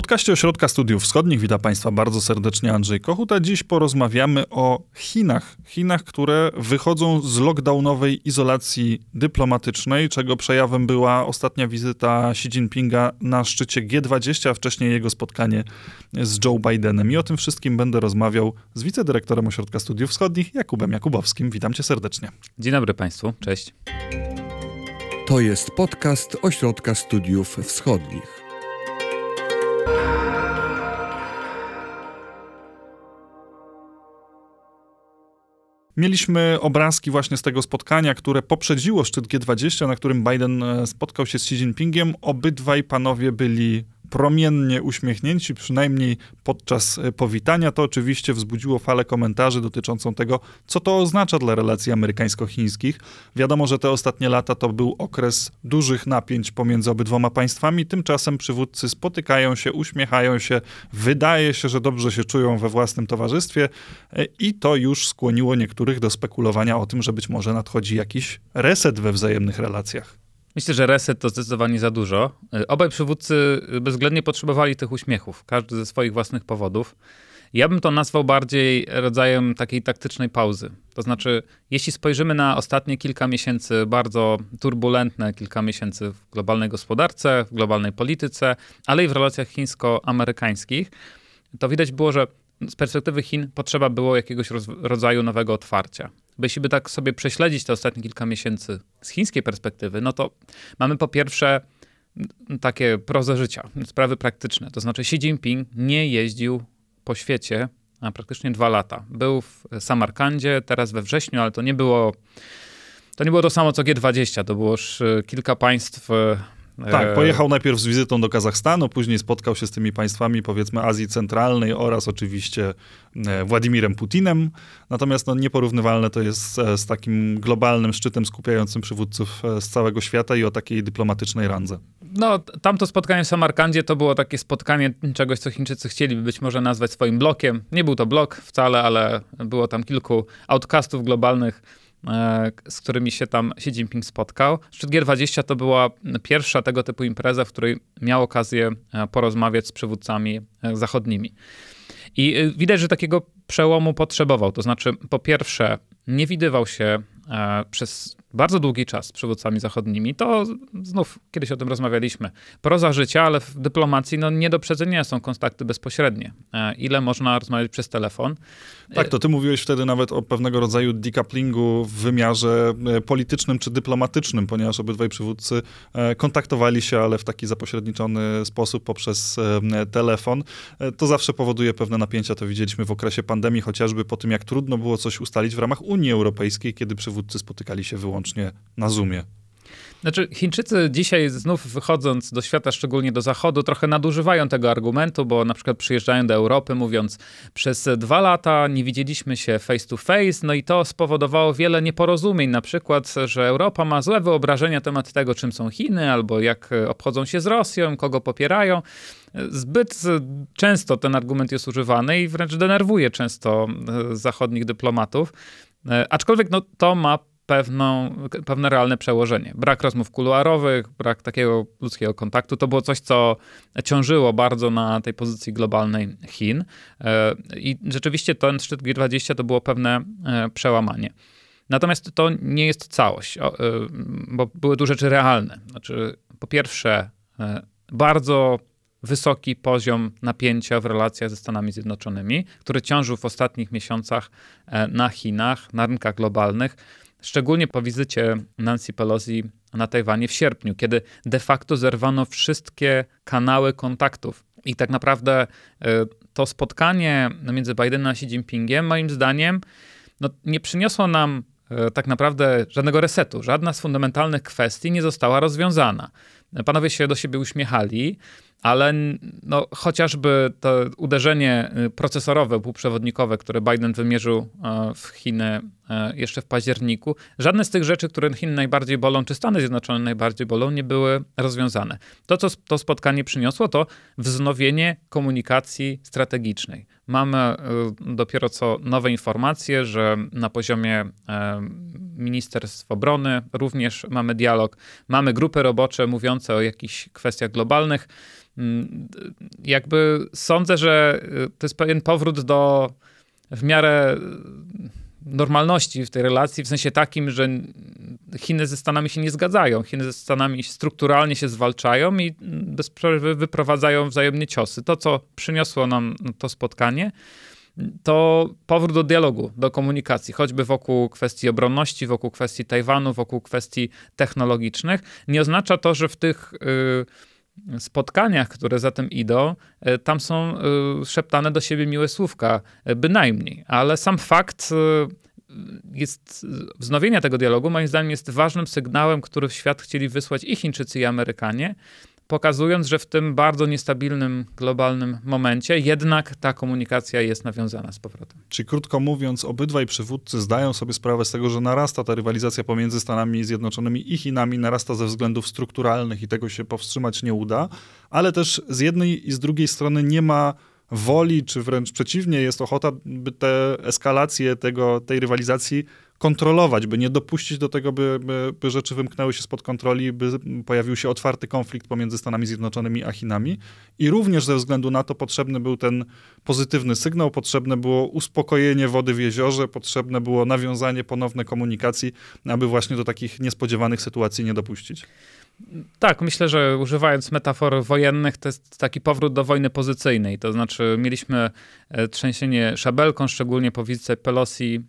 podcaście Ośrodka Studiów Wschodnich witam Państwa bardzo serdecznie Andrzej Kochut, a dziś porozmawiamy o Chinach. Chinach, które wychodzą z lockdownowej izolacji dyplomatycznej, czego przejawem była ostatnia wizyta Xi Jinpinga na szczycie G20, a wcześniej jego spotkanie z Joe Bidenem. I o tym wszystkim będę rozmawiał z wicedyrektorem Ośrodka Studiów Wschodnich, Jakubem Jakubowskim. Witam Cię serdecznie. Dzień dobry Państwu, cześć. To jest podcast Ośrodka Studiów Wschodnich. Mieliśmy obrazki właśnie z tego spotkania, które poprzedziło szczyt G20, na którym Biden e, spotkał się z Xi Jinpingiem. Obydwaj panowie byli promiennie uśmiechnięci, przynajmniej podczas e, powitania. To oczywiście wzbudziło falę komentarzy dotyczącą tego, co to oznacza dla relacji amerykańsko-chińskich. Wiadomo, że te ostatnie lata to był okres dużych napięć pomiędzy obydwoma państwami. Tymczasem przywódcy spotykają się, uśmiechają się, wydaje się, że dobrze się czują we własnym towarzystwie e, i to już skłoniło niektórych do spekulowania o tym, że być może nadchodzi jakiś reset we wzajemnych relacjach. Myślę, że reset to zdecydowanie za dużo. Y, obaj przywódcy bezwzględnie potrzebowali tych uśmiechów, każdy ze swoich własnych powodów. Ja bym to nazwał bardziej rodzajem takiej taktycznej pauzy. To znaczy, jeśli spojrzymy na ostatnie kilka miesięcy, bardzo turbulentne kilka miesięcy w globalnej gospodarce, w globalnej polityce, ale i w relacjach chińsko-amerykańskich, to widać było, że z perspektywy Chin potrzeba było jakiegoś rodzaju nowego otwarcia. Bo jeśli by tak sobie prześledzić te ostatnie kilka miesięcy z chińskiej perspektywy, no to mamy po pierwsze takie proze życia, sprawy praktyczne. To znaczy Xi Jinping nie jeździł po świecie a praktycznie dwa lata. Był w Samarkandzie, teraz we wrześniu, ale to nie było to nie było to samo co G20, to było już e, kilka państw e, tak, e, pojechał najpierw z wizytą do Kazachstanu, później spotkał się z tymi państwami, powiedzmy, Azji Centralnej oraz oczywiście e, Władimirem Putinem. Natomiast no, nieporównywalne to jest e, z takim globalnym szczytem skupiającym przywódców z całego świata i o takiej dyplomatycznej randze. No, tamto spotkanie w Samarkandzie to było takie spotkanie czegoś, co Chińczycy chcieliby być może nazwać swoim blokiem. Nie był to blok wcale, ale było tam kilku outcastów globalnych z którymi się tam Xi Jinping spotkał. Szczyt G20 to była pierwsza tego typu impreza, w której miał okazję e, porozmawiać z przywódcami e, zachodnimi. I widać, że takiego przełomu potrzebował. To znaczy, po pierwsze, nie widywał się przez bardzo długi czas z przywódcami zachodnimi, to znów kiedyś o tym rozmawialiśmy. Proza życia, ale w dyplomacji no, nie do przedzenia są kontakty bezpośrednie. E, ile można rozmawiać przez telefon? Tak, to ty mówiłeś wtedy nawet o pewnego rodzaju decouplingu w wymiarze e, politycznym czy dyplomatycznym, ponieważ obydwaj przywódcy e, kontaktowali się, ale w taki zapośredniczony sposób poprzez telefon. To zawsze powoduje pewne napięcia, to widzieliśmy w okresie pandemii, chociażby po tym, jak trudno było coś ustalić w ramach Unii Europejskiej, kiedy przywódcy spotykali się wyłącznie wyłącznie na Zoomie. Znaczy, Chińczycy dzisiaj znów wychodząc do świata, szczególnie do zachodu, trochę nadużywają tego argumentu, bo na przykład przyjeżdżają do Europy mówiąc, przez dwa lata nie widzieliśmy się face to face, no i to spowodowało wiele nieporozumień, na przykład, że Europa ma złe wyobrażenia na temat tego, czym są Chiny, albo jak obchodzą się z Rosją, kogo popierają. Zbyt często ten argument jest używany i wręcz denerwuje często zachodnich dyplomatów. Aczkolwiek no, to ma pewną, pewne realne przełożenie. Brak rozmów kuluarowych, brak takiego ludzkiego kontaktu to było coś, co ciążyło bardzo na tej pozycji globalnej Chin. E, I rzeczywiście ten szczyt G20 to było pewne e, przełamanie. Natomiast to nie jest całość, e, bo były tu rzeczy realne. Znaczy, po pierwsze, bardzo wysoki poziom napięcia w relacjach ze Stanami Zjednoczonymi, który ciążył w ostatnich miesiącach na Chinach, na rynkach globalnych Szczególnie po wizycie Nancy Pelosi na Tajwanie w sierpniu, kiedy de facto zerwano wszystkie kanały kontaktów. I tak naprawdę e, to spotkanie między Bidenem a Xi Jinpingiem, moim zdaniem, no, nie przyniosło nam e, tak naprawdę żadnego resetu. Żadna z fundamentalnych kwestii nie została rozwiązana. Panowie się do siebie uśmiechali, ale no, chociażby to uderzenie y, procesorowe, półprzewodnikowe, które Biden wymierzył e, w Chiny e, jeszcze w październiku, żadne z tych rzeczy, które Chiny najbardziej bolą, czy Stany Zjednoczone najbardziej bolą, nie były rozwiązane. To, co to spotkanie przyniosło, to wznowienie komunikacji strategicznej. Mamy y, dopiero co nowe informacje, że na poziomie Ministerstw Obrony, również mamy dialog. Mamy grupy robocze mówiące o jakichś kwestiach globalnych. Mm, jakby sądzę, że to jest pewien powrót do w miarę normalności w tej relacji, w sensie takim, że Chiny ze Stanami się nie zgadzają. Chiny ze Stanami strukturalnie się zwalczają i bez przerwy wyprowadzają wzajemnie ciosy. To, co przyniosło nam to spotkanie, to powrót do dialogu, do komunikacji, choćby wokół kwestii obronności, wokół kwestii Tajwanu, wokół kwestii technologicznych. Nie oznacza to, że w tych y, spotkaniach, które za tym idą, y, tam są y, szeptane do siebie miłe słówka, bynajmniej. Ale sam fakt jest wznowienia tego dialogu, moim zdaniem, jest ważnym sygnałem, który w świat chcieli wysłać i Chińczycy, i Amerykanie, pokazując, że w tym bardzo niestabilnym globalnym momencie jednak ta komunikacja jest nawiązana z powrotem. Czyli krótko mówiąc, obydwaj przywódcy zdają sobie sprawę z tego, że narasta ta rywalizacja pomiędzy Stanami Zjednoczonymi i Chinami, narasta ze względów strukturalnych i tego się powstrzymać nie uda, ale też z jednej i z drugiej strony nie ma woli, czy wręcz przeciwnie, jest ochota, by te eskalacje tego, tej rywalizacji kontrolować, by nie dopuścić do tego, by, by, by, rzeczy wymknęły się spod kontroli, by pojawił się otwarty konflikt pomiędzy Stanami Zjednoczonymi a Chinami. I również ze względu na to potrzebny był ten pozytywny sygnał, potrzebne było uspokojenie wody w jeziorze, potrzebne było nawiązanie ponowne komunikacji, aby właśnie do takich niespodziewanych sytuacji nie dopuścić. Tak, myślę, że używając metafor wojennych, to jest taki powrót do wojny pozycyjnej. To znaczy, mieliśmy e, trzęsienie szabelką, szczególnie po wizycie Pelosi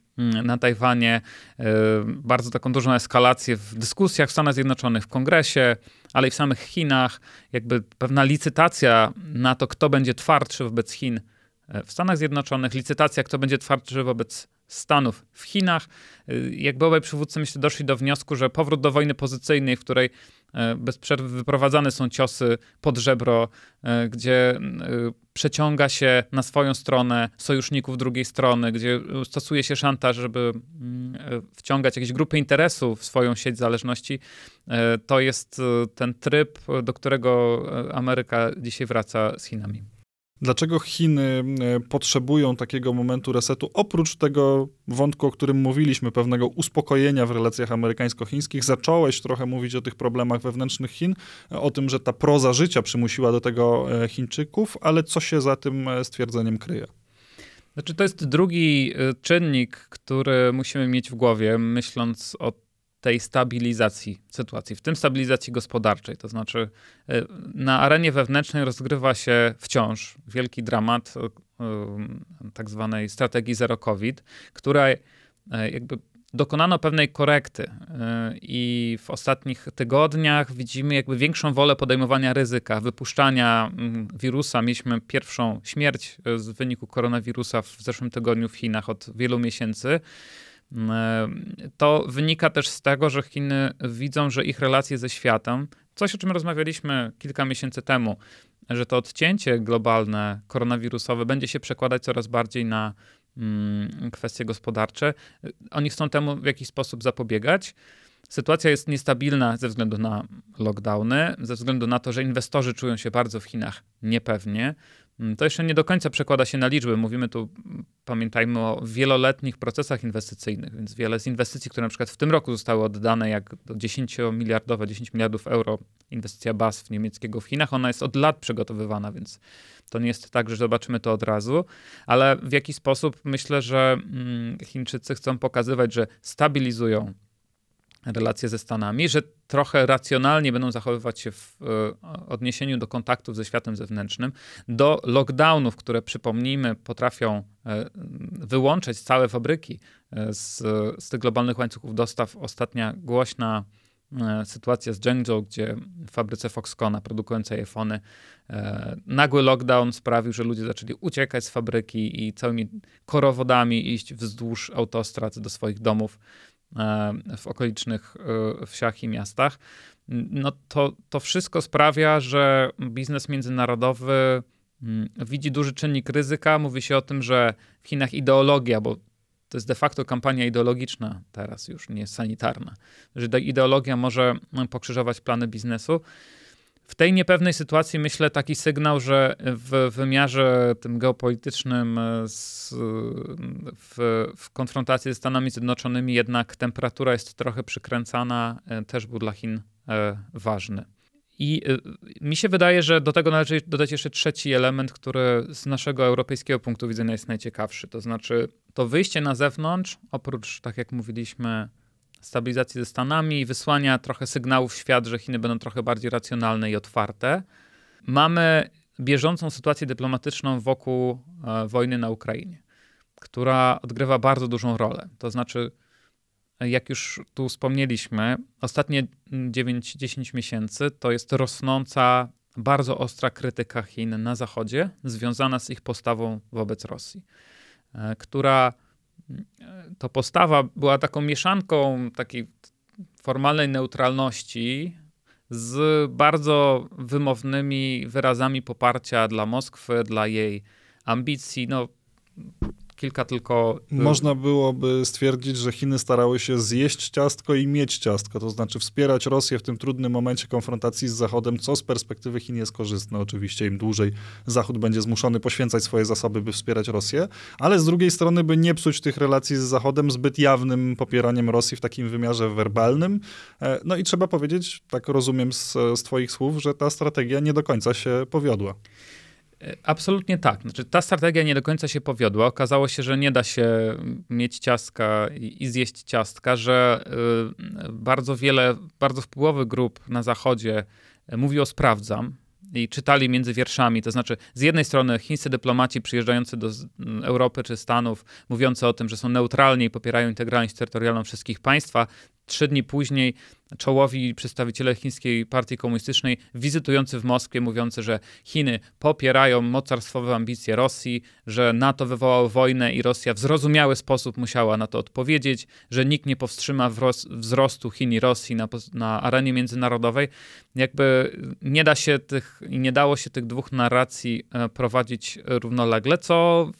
na Tajwanie, e, bardzo taką dużą eskalację w dyskusjach w Stanach Zjednoczonych, w kongresie, ale i w samych Chinach. Jakby pewna licytacja na to, kto będzie twardszy wobec Chin e, w Stanach Zjednoczonych, licytacja, kto będzie twardszy wobec Stanów w Chinach. Jakby obaj przywódcy, myślę, doszli do wniosku, że powrót do wojny pozycyjnej, w której E, bez przerwy wyprowadzane są ciosy pod żebro, e, gdzie e, przeciąga się na swoją stronę sojuszników drugiej strony, gdzie stosuje się szantaż, żeby mm, wciągać jakieś grupy interesów w swoją sieć zależności, to jest ten tryb, do którego Ameryka dzisiaj wraca z Chinami. Dlaczego Chiny e, potrzebują takiego momentu resetu, oprócz tego wątku, o którym mówiliśmy, pewnego uspokojenia w relacjach amerykańsko-chińskich? Zacząłeś trochę mówić o tych problemach wewnętrznych Chin, o tym, że ta proza życia przymusiła do tego e, Chińczyków, ale co się za tym e, stwierdzeniem kryje? Znaczy, to jest drugi czynnik, który musimy mieć w głowie, myśląc o tej stabilizacji sytuacji, w tym stabilizacji gospodarczej. To znaczy, e, na arenie wewnętrznej rozgrywa się wciąż wielki dramat e, e, tak zwanej strategii zero COVID, która jakby dokonano pewnej korekty i w ostatnich tygodniach widzimy jakby większą wolę podejmowania ryzyka, wypuszczania mm, wirusa. Mieliśmy pierwszą śmierć z wyniku koronawirusa w zeszłym tygodniu w Chinach od wielu miesięcy. To wynika też z tego, że Chiny widzą, że ich relacje ze światem, coś o czym rozmawialiśmy kilka miesięcy temu, że to odcięcie globalne, koronawirusowe będzie się przekładać coraz bardziej na mm, kwestie gospodarcze. Oni chcą temu w jakiś sposób zapobiegać. Sytuacja jest niestabilna ze względu na lockdowny, ze względu na to, że inwestorzy czują się bardzo w Chinach niepewnie. Mm, to jeszcze nie do końca przekłada się na liczby. Mówimy tu, pamiętajmy o wieloletnich procesach inwestycyjnych, więc wiele z inwestycji, które na przykład w tym roku zostały oddane, jak 10 miliardowe, 10 miliardów euro inwestycja BASF niemieckiego w Chinach, ona jest od lat przygotowywana, więc to nie jest tak, że zobaczymy to od razu, ale w jaki sposób myślę, że mm, Chińczycy chcą pokazywać, że stabilizują relacje ze Stanami, że trochę racjonalnie będą zachowywać się w e, odniesieniu do kontaktów ze światem zewnętrznym, do lockdownów, które przypomnijmy, potrafią e, wyłączać całe fabryki e, z, z tych globalnych łańcuchów dostaw. Ostatnia głośna sytuacja z Zhengzhou, gdzie w fabryce Foxconna produkującej iPhony nagły lockdown sprawił, że ludzie zaczęli uciekać z fabryki i całymi korowodami iść wzdłuż autostrad do swoich domów w okolicznych e, wsiach i miastach, no to, to wszystko sprawia, że biznes międzynarodowy mm, widzi duży czynnik ryzyka. Mówi się o tym, że w Chinach ideologia, bo to jest de facto kampania ideologiczna teraz już, nie sanitarna, że ideologia może pokrzyżować plany biznesu. W tej niepewnej sytuacji myślę taki sygnał, że w wymiarze tym geopolitycznym z, w, w, konfrontacji ze Stanami Zjednoczonymi jednak temperatura jest trochę przykręcana, też był dla Chin ważny. I mi się wydaje, że do tego należy dodać jeszcze trzeci element, który z naszego europejskiego punktu widzenia jest najciekawszy. To znaczy to wyjście na zewnątrz, oprócz, tak jak mówiliśmy, stabilizacji ze Stanami i wysłania trochę sygnałów w świat, że Chiny będą trochę bardziej racjonalne i otwarte. Mamy bieżącą sytuację dyplomatyczną wokół e, wojny na Ukrainie, która odgrywa bardzo dużą rolę. To znaczy, jak już tu wspomnieliśmy, ostatnie 9-10 miesięcy to jest rosnąca, bardzo ostra krytyka Chin na Zachodzie, związana z ich postawą wobec Rosji, e, która to postawa była taką mieszanką takiej formalnej neutralności z bardzo wymownymi wyrazami poparcia dla Moskwy, dla jej ambicji. No, kilka tylko. Y, Można byłoby stwierdzić, że Chiny starały się zjeść ciastko i mieć ciastko, to znaczy wspierać Rosję w tym trudnym momencie konfrontacji z Zachodem, co z perspektywy Chin jest korzystne. Oczywiście im dłużej Zachód będzie zmuszony poświęcać swoje zasoby, by wspierać Rosję, ale z drugiej strony, by nie psuć tych relacji z Zachodem zbyt jawnym popieraniem Rosji w takim wymiarze werbalnym. E, no i trzeba powiedzieć, tak rozumiem z, z Twoich słów, że ta strategia nie do końca się powiodła. Absolutnie tak. Znaczy, ta strategia nie do końca się powiodła. Okazało się, że nie da się mieć ciastka i, i zjeść ciastka, że y, bardzo wiele, bardzo wpływowych grup na Zachodzie y, mówi o sprawdzam i czytali między wierszami. To znaczy, z jednej strony chińscy dyplomaci przyjeżdżający do Europy czy Stanów, mówiący o tym, że są neutralni i popierają integralność terytorialną wszystkich państwa, Trzy dni później czołowi przedstawiciele chińskiej partii komunistycznej wizytujący w Moskwie, mówiący, że Chiny popierają mocarstwowe ambicje Rosji, że NATO wywołało wojnę i Rosja w zrozumiały sposób musiała na to odpowiedzieć, że nikt nie powstrzyma wzrostu Chin i Rosji na, na arenie międzynarodowej. Jakby nie da się tych nie dało się tych dwóch narracji e, prowadzić równolegle, co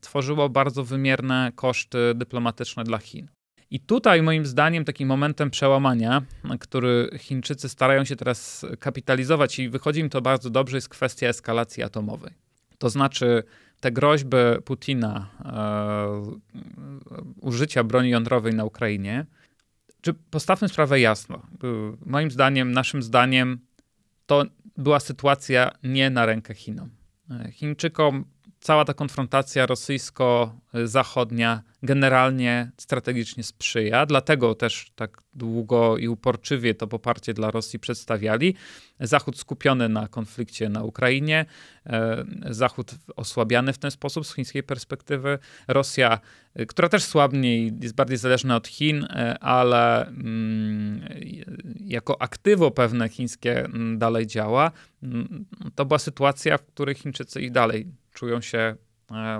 tworzyło bardzo wymierne koszty dyplomatyczne dla Chin. I tutaj moim zdaniem takim momentem przełamania, który Chińczycy starają się teraz kapitalizować i wychodzi im to bardzo dobrze, jest kwestia eskalacji atomowej. To znaczy te groźby Putina e, użycia broni jądrowej na Ukrainie, czy postawmy sprawę jasno. Moim zdaniem, naszym zdaniem, to była sytuacja nie na rękę Chinom. E, Chińczykom cała ta konfrontacja rosyjsko-zachodnia generalnie strategicznie sprzyja, dlatego też tak długo i uporczywie to poparcie dla Rosji przedstawiali. Zachód skupiony na konflikcie na Ukrainie, e, Zachód osłabiany w ten sposób z chińskiej perspektywy, Rosja, e, która też słabniej jest bardziej zależna od Chin, e, ale mm, jako aktywo pewne chińskie dalej działa. To była sytuacja, w której Chińczycy i dalej czują się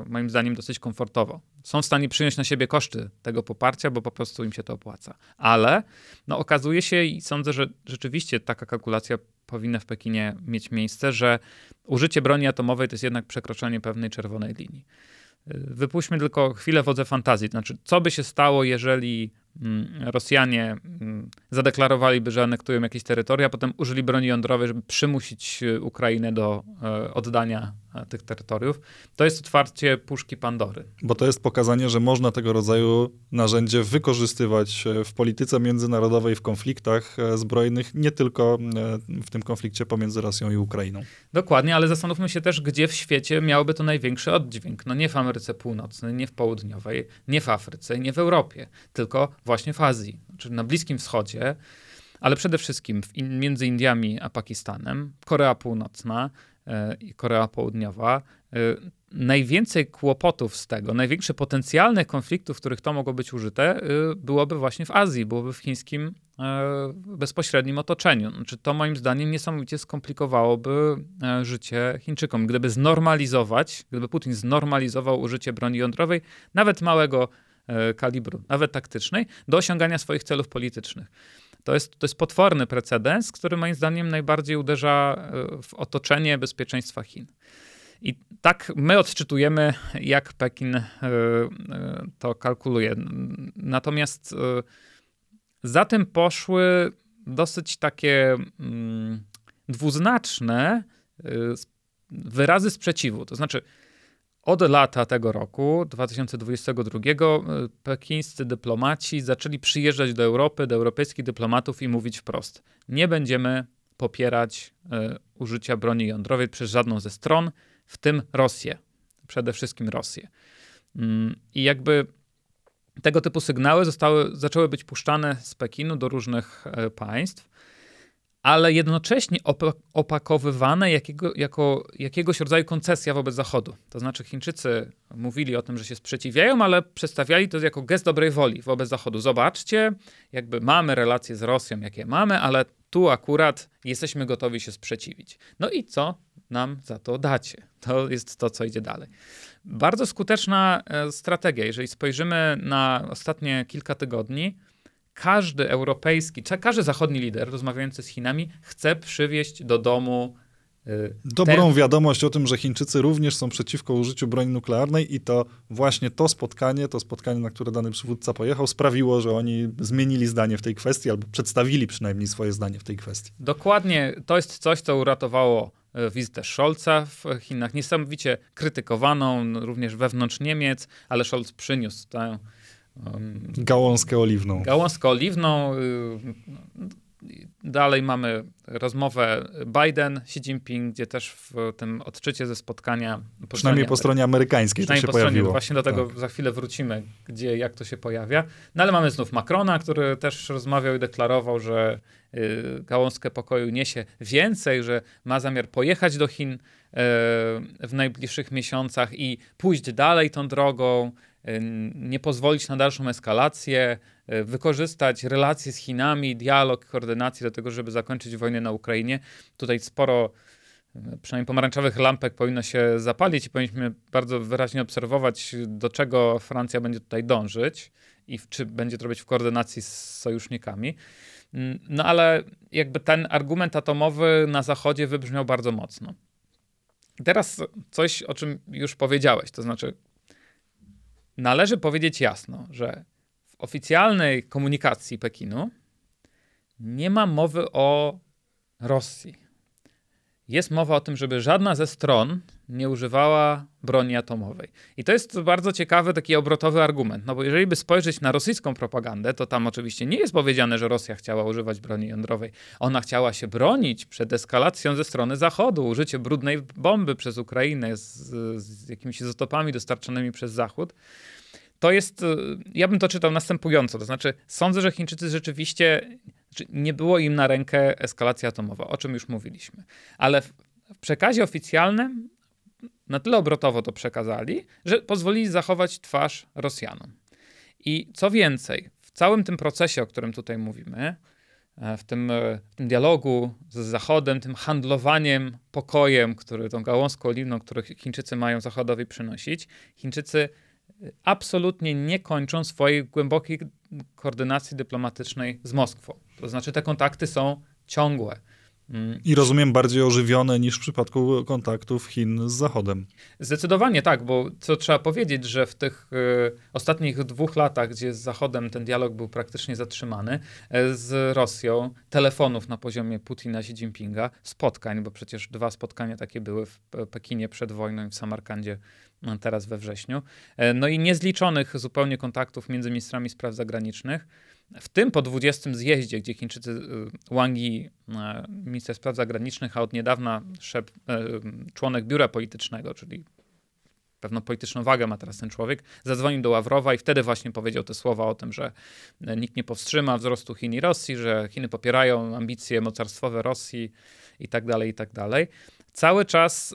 moim zdaniem dosyć komfortowo są w stanie przyjąć na siebie koszty tego poparcia, bo po prostu im się to opłaca. Ale no, okazuje się i sądzę, że rzeczywiście taka kalkulacja powinna w Pekinie mieć miejsce, że użycie broni atomowej to jest jednak przekroczenie pewnej czerwonej linii. Wypuśćmy tylko chwilę wodze fantazji. Znaczy, co by się stało, jeżeli mm, Rosjanie mm, zadeklarowaliby, że anektują jakieś terytoria, a potem użyli broni jądrowej, żeby przymusić y, Ukrainę do e, oddania tych terytoriów, to jest otwarcie puszki Pandory. Bo to jest pokazanie, że można tego rodzaju narzędzie wykorzystywać e, w polityce międzynarodowej, w konfliktach e, zbrojnych, nie tylko e, w tym konflikcie pomiędzy Rosją i Ukrainą. Dokładnie, ale zastanówmy się też, gdzie w świecie miałoby to największy oddźwięk. No nie w Ameryce Północnej, nie w Południowej, nie w Afryce, nie w Europie, tylko właśnie w Azji, czyli na Bliskim Wschodzie, ale przede wszystkim między Indiami a Pakistanem, Korea Północna, E, i Korea Południowa. E, najwięcej kłopotów z tego, największe potencjalnych konfliktów, w których to mogło być użyte, e, byłoby właśnie w Azji, byłoby w chińskim bezpośrednim otoczeniu. Znaczy, to moim zdaniem niesamowicie skomplikowałoby życie Chińczykom. Gdyby znormalizować, gdyby Putin znormalizował użycie broni jądrowej, nawet małego kalibru, nawet taktycznej, do osiągania swoich celów politycznych. To jest, to jest potworny precedens, który moim zdaniem najbardziej uderza e, w otoczenie bezpieczeństwa Chin. I tak my odczytujemy, jak Pekin e, e, to kalkuluje. Natomiast za tym poszły dosyć takie mm, dwuznaczne wyrazy sprzeciwu. To znaczy, od lata tego roku, 2022, pekińscy dyplomaci zaczęli przyjeżdżać do Europy, do europejskich dyplomatów i mówić wprost: Nie będziemy popierać y, użycia broni jądrowej przez żadną ze stron, w tym Rosję. Przede wszystkim Rosję. Mm, I jakby tego typu sygnały zostały, zaczęły być puszczane z Pekinu do różnych y, państw ale jednocześnie opakowywane jakiego, jako jakiegoś rodzaju koncesja wobec Zachodu. To znaczy Chińczycy mówili o tym, że się sprzeciwiają, ale przedstawiali to jako gest dobrej woli wobec Zachodu. Zobaczcie, jakby mamy relacje z Rosją, jakie mamy, ale tu akurat jesteśmy gotowi się sprzeciwić. No i co nam za to dacie? To jest to, co idzie dalej. Bardzo skuteczna e, strategia. Jeżeli spojrzymy na ostatnie kilka tygodni, każdy europejski, każdy zachodni lider rozmawiający z Chinami chce przywieźć do domu y, Dobrą ten... wiadomość o tym, że Chińczycy również są przeciwko użyciu broni nuklearnej i to właśnie to spotkanie, to spotkanie, na które dany przywódca pojechał, sprawiło, że oni zmienili zdanie w tej kwestii, albo przedstawili przynajmniej swoje zdanie w tej kwestii. Dokładnie, to jest coś, co uratowało y, wizytę Scholza w Chinach, niesamowicie krytykowaną również wewnątrz Niemiec, ale Scholz przyniósł tę Gałązkę oliwną. Gałązkę oliwną. Y, dalej mamy rozmowę Biden-Xi Jinping, gdzie też w tym odczycie ze spotkania. Po przynajmniej po stronie amerykańskiej to się po pojawiło. Stronie, właśnie do tego tak. za chwilę wrócimy, gdzie, jak to się pojawia. No ale mamy znów Macrona, który też rozmawiał i deklarował, że y, gałązkę pokoju niesie więcej, że ma zamiar pojechać do Chin y, w najbliższych miesiącach i pójść dalej tą drogą nie pozwolić na dalszą eskalację, e, wykorzystać relacje z Chinami, dialog, koordynację do tego, żeby zakończyć wojnę na Ukrainie. Tutaj sporo e, przynajmniej pomarańczowych lampek powinno się zapalić i powinniśmy bardzo wyraźnie obserwować, do czego Francja będzie tutaj dążyć i czy będzie to robić w koordynacji z sojusznikami. No ale jakby ten argument atomowy na Zachodzie wybrzmiał bardzo mocno. Teraz coś, o czym już powiedziałeś, to znaczy należy powiedzieć jasno, że w oficjalnej komunikacji Pekinu nie ma mowy o Rosji. Jest mowa o tym, żeby żadna ze stron nie używała broni atomowej. I to jest bardzo ciekawy taki obrotowy argument, no bo jeżeli by spojrzeć na rosyjską propagandę, to tam oczywiście nie jest powiedziane, że Rosja chciała używać broni jądrowej. Ona chciała się bronić przed eskalacją ze strony Zachodu, użycie brudnej bomby przez Ukrainę z, z jakimiś izotopami dostarczonymi przez Zachód to jest, y, ja bym to czytał następująco, to znaczy sądzę, że Chińczycy rzeczywiście, znaczy nie było im na rękę eskalacja atomowa, o czym już mówiliśmy, ale w przekazie oficjalnym na tyle obrotowo to przekazali, że pozwolili zachować twarz Rosjanom. I co więcej, w całym tym procesie, o którym tutaj mówimy, e, w tym, e, w tym dialogu z Zachodem, tym handlowaniem pokojem, który, tą gałązką oliwną, którą Chińczycy mają Zachodowi przynosić, Chińczycy absolutnie nie kończą swojej głębokiej koordynacji dyplomatycznej z Moskwą. To znaczy te kontakty są ciągłe. Mm. I rozumiem bardziej ożywione niż w przypadku kontaktów Chin z Zachodem. Zdecydowanie tak, bo co trzeba powiedzieć, że w tych y, ostatnich dwóch latach, gdzie z Zachodem ten dialog był praktycznie zatrzymany, y, z Rosją, telefonów na poziomie Putina, Xi Jinpinga, spotkań, bo przecież dwa spotkania takie były w Pekinie przed wojną i w Samarkandzie y, teraz we wrześniu. No i niezliczonych zupełnie kontaktów między ministrami spraw zagranicznych w tym po 20 zjeździe, gdzie Chińczycy, y, Wang Yi, y, minister spraw zagranicznych, a od niedawna szef, y, członek biura politycznego, czyli pewną polityczną wagę ma teraz ten człowiek, zadzwonił do Ławrowa i wtedy właśnie powiedział te słowa o tym, że nikt nie powstrzyma wzrostu Chin i Rosji, że Chiny popierają ambicje mocarstwowe Rosji i tak dalej, i tak dalej. Cały czas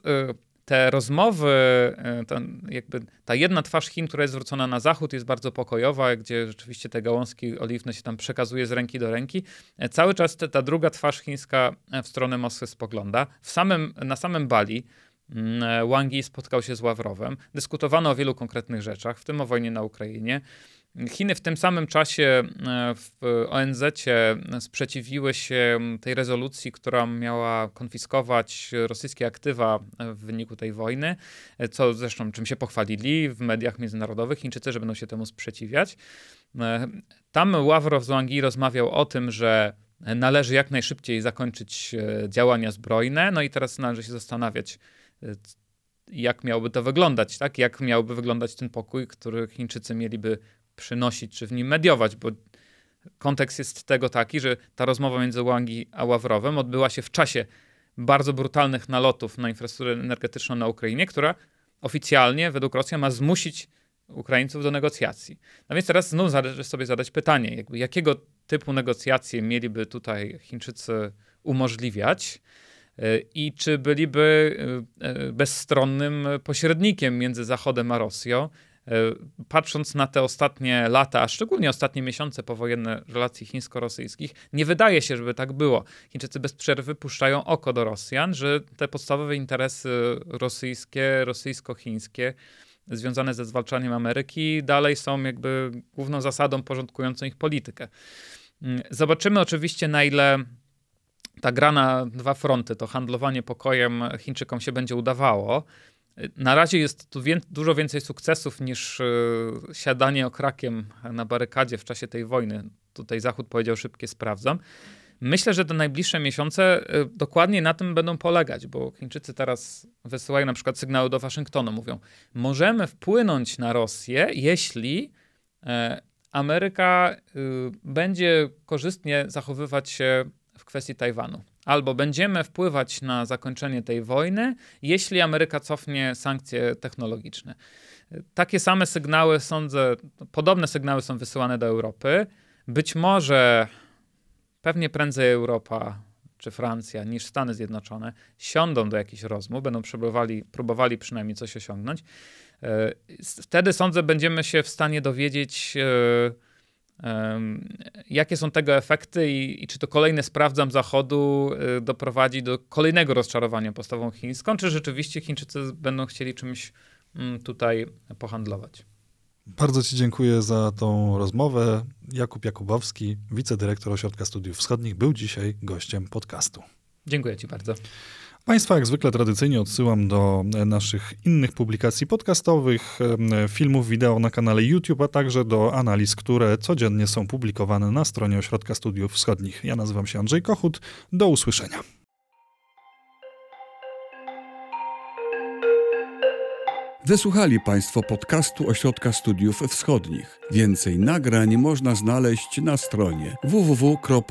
te rozmowy, e, ten, jakby ta jedna twarz Chin, która jest zwrócona na zachód, jest bardzo pokojowa, gdzie rzeczywiście te gałązki oliwne się tam przekazuje z ręki do ręki. E, cały czas te, ta druga twarz chińska e, w stronę Moskwy spogląda. W samym, na samym Bali mm, Wang Yi spotkał się z Ławrowem. Dyskutowano o wielu konkretnych rzeczach, w tym o wojnie na Ukrainie. Chiny w tym samym czasie e, w ONZ sprzeciwiły się tej rezolucji, która miała konfiskować rosyjskie aktywa w wyniku tej wojny, co zresztą czym się pochwalili w mediach międzynarodowych. Chińczycy, że będą się temu sprzeciwiać. E, tam Ławrow z Wang rozmawiał o tym, że należy jak najszybciej zakończyć e, działania zbrojne. No i teraz należy się zastanawiać, jak miałoby to wyglądać, tak? Jak miałby wyglądać ten pokój, który Chińczycy mieliby przynosić, czy w nim mediować, bo kontekst jest tego taki, że ta rozmowa między Wang a Ławrowem odbyła się w czasie bardzo brutalnych nalotów na infrastrukturę energetyczną na Ukrainie, która oficjalnie według Rosji ma zmusić Ukraińców do negocjacji. No więc teraz znów należy sobie zadać pytanie, jakby jakiego typu negocjacje mieliby tutaj Chińczycy umożliwiać e, i czy byliby e, e, bezstronnym pośrednikiem między Zachodem a Rosją, patrząc na te ostatnie lata, a szczególnie ostatnie miesiące powojenne relacji chińsko-rosyjskich, nie wydaje się, żeby tak było. Chińczycy bez przerwy puszczają oko do Rosjan, że te podstawowe interesy rosyjskie, rosyjsko-chińskie związane ze zwalczaniem Ameryki dalej są jakby główną zasadą porządkującą ich politykę. Mm, zobaczymy oczywiście, na ile ta gra na dwa fronty, to handlowanie pokojem Chińczykom się będzie udawało. Na razie jest tu wię dużo więcej sukcesów niż yy, siadanie okrakiem na barykadzie w czasie tej wojny. Tutaj Zachód powiedział szybkie sprawdzam. Myślę, że te najbliższe miesiące y, dokładnie na tym będą polegać, bo Chińczycy teraz wysyłają na przykład sygnały do Waszyngtonu, mówią, możemy wpłynąć na Rosję, jeśli e, Ameryka y, będzie korzystnie zachowywać się w kwestii Tajwanu. Albo będziemy wpływać na zakończenie tej wojny, jeśli Ameryka cofnie sankcje technologiczne. Takie same sygnały, sądzę, podobne sygnały są wysyłane do Europy. Być może pewnie prędzej Europa czy Francja niż Stany Zjednoczone siądą do jakichś rozmów, będą próbowali, próbowali przynajmniej coś osiągnąć. E, wtedy sądzę, będziemy się w stanie dowiedzieć, e, jakie są tego efekty i, i czy to kolejne sprawdzam Zachodu e, doprowadzi do kolejnego rozczarowania postawą chińską, czy rzeczywiście Chińczycy będą chcieli czymś mm, tutaj pohandlować. Bardzo Ci dziękuję za tą rozmowę. Jakub Jakubowski, wicedyrektor Ośrodka Studiów Wschodnich, był dzisiaj gościem podcastu. Dziękuję Ci bardzo. Państwa jak zwykle tradycyjnie odsyłam do naszych innych publikacji podcastowych, filmów wideo na kanale YouTube, a także do analiz, które codziennie są publikowane na stronie Ośrodka Studiów Wschodnich. Ja nazywam się Andrzej Kochut. Do usłyszenia. Wysłuchali Państwo podcastu Ośrodka Studiów Wschodnich. Więcej nagrań można znaleźć na stronie www.osw.waw.pl.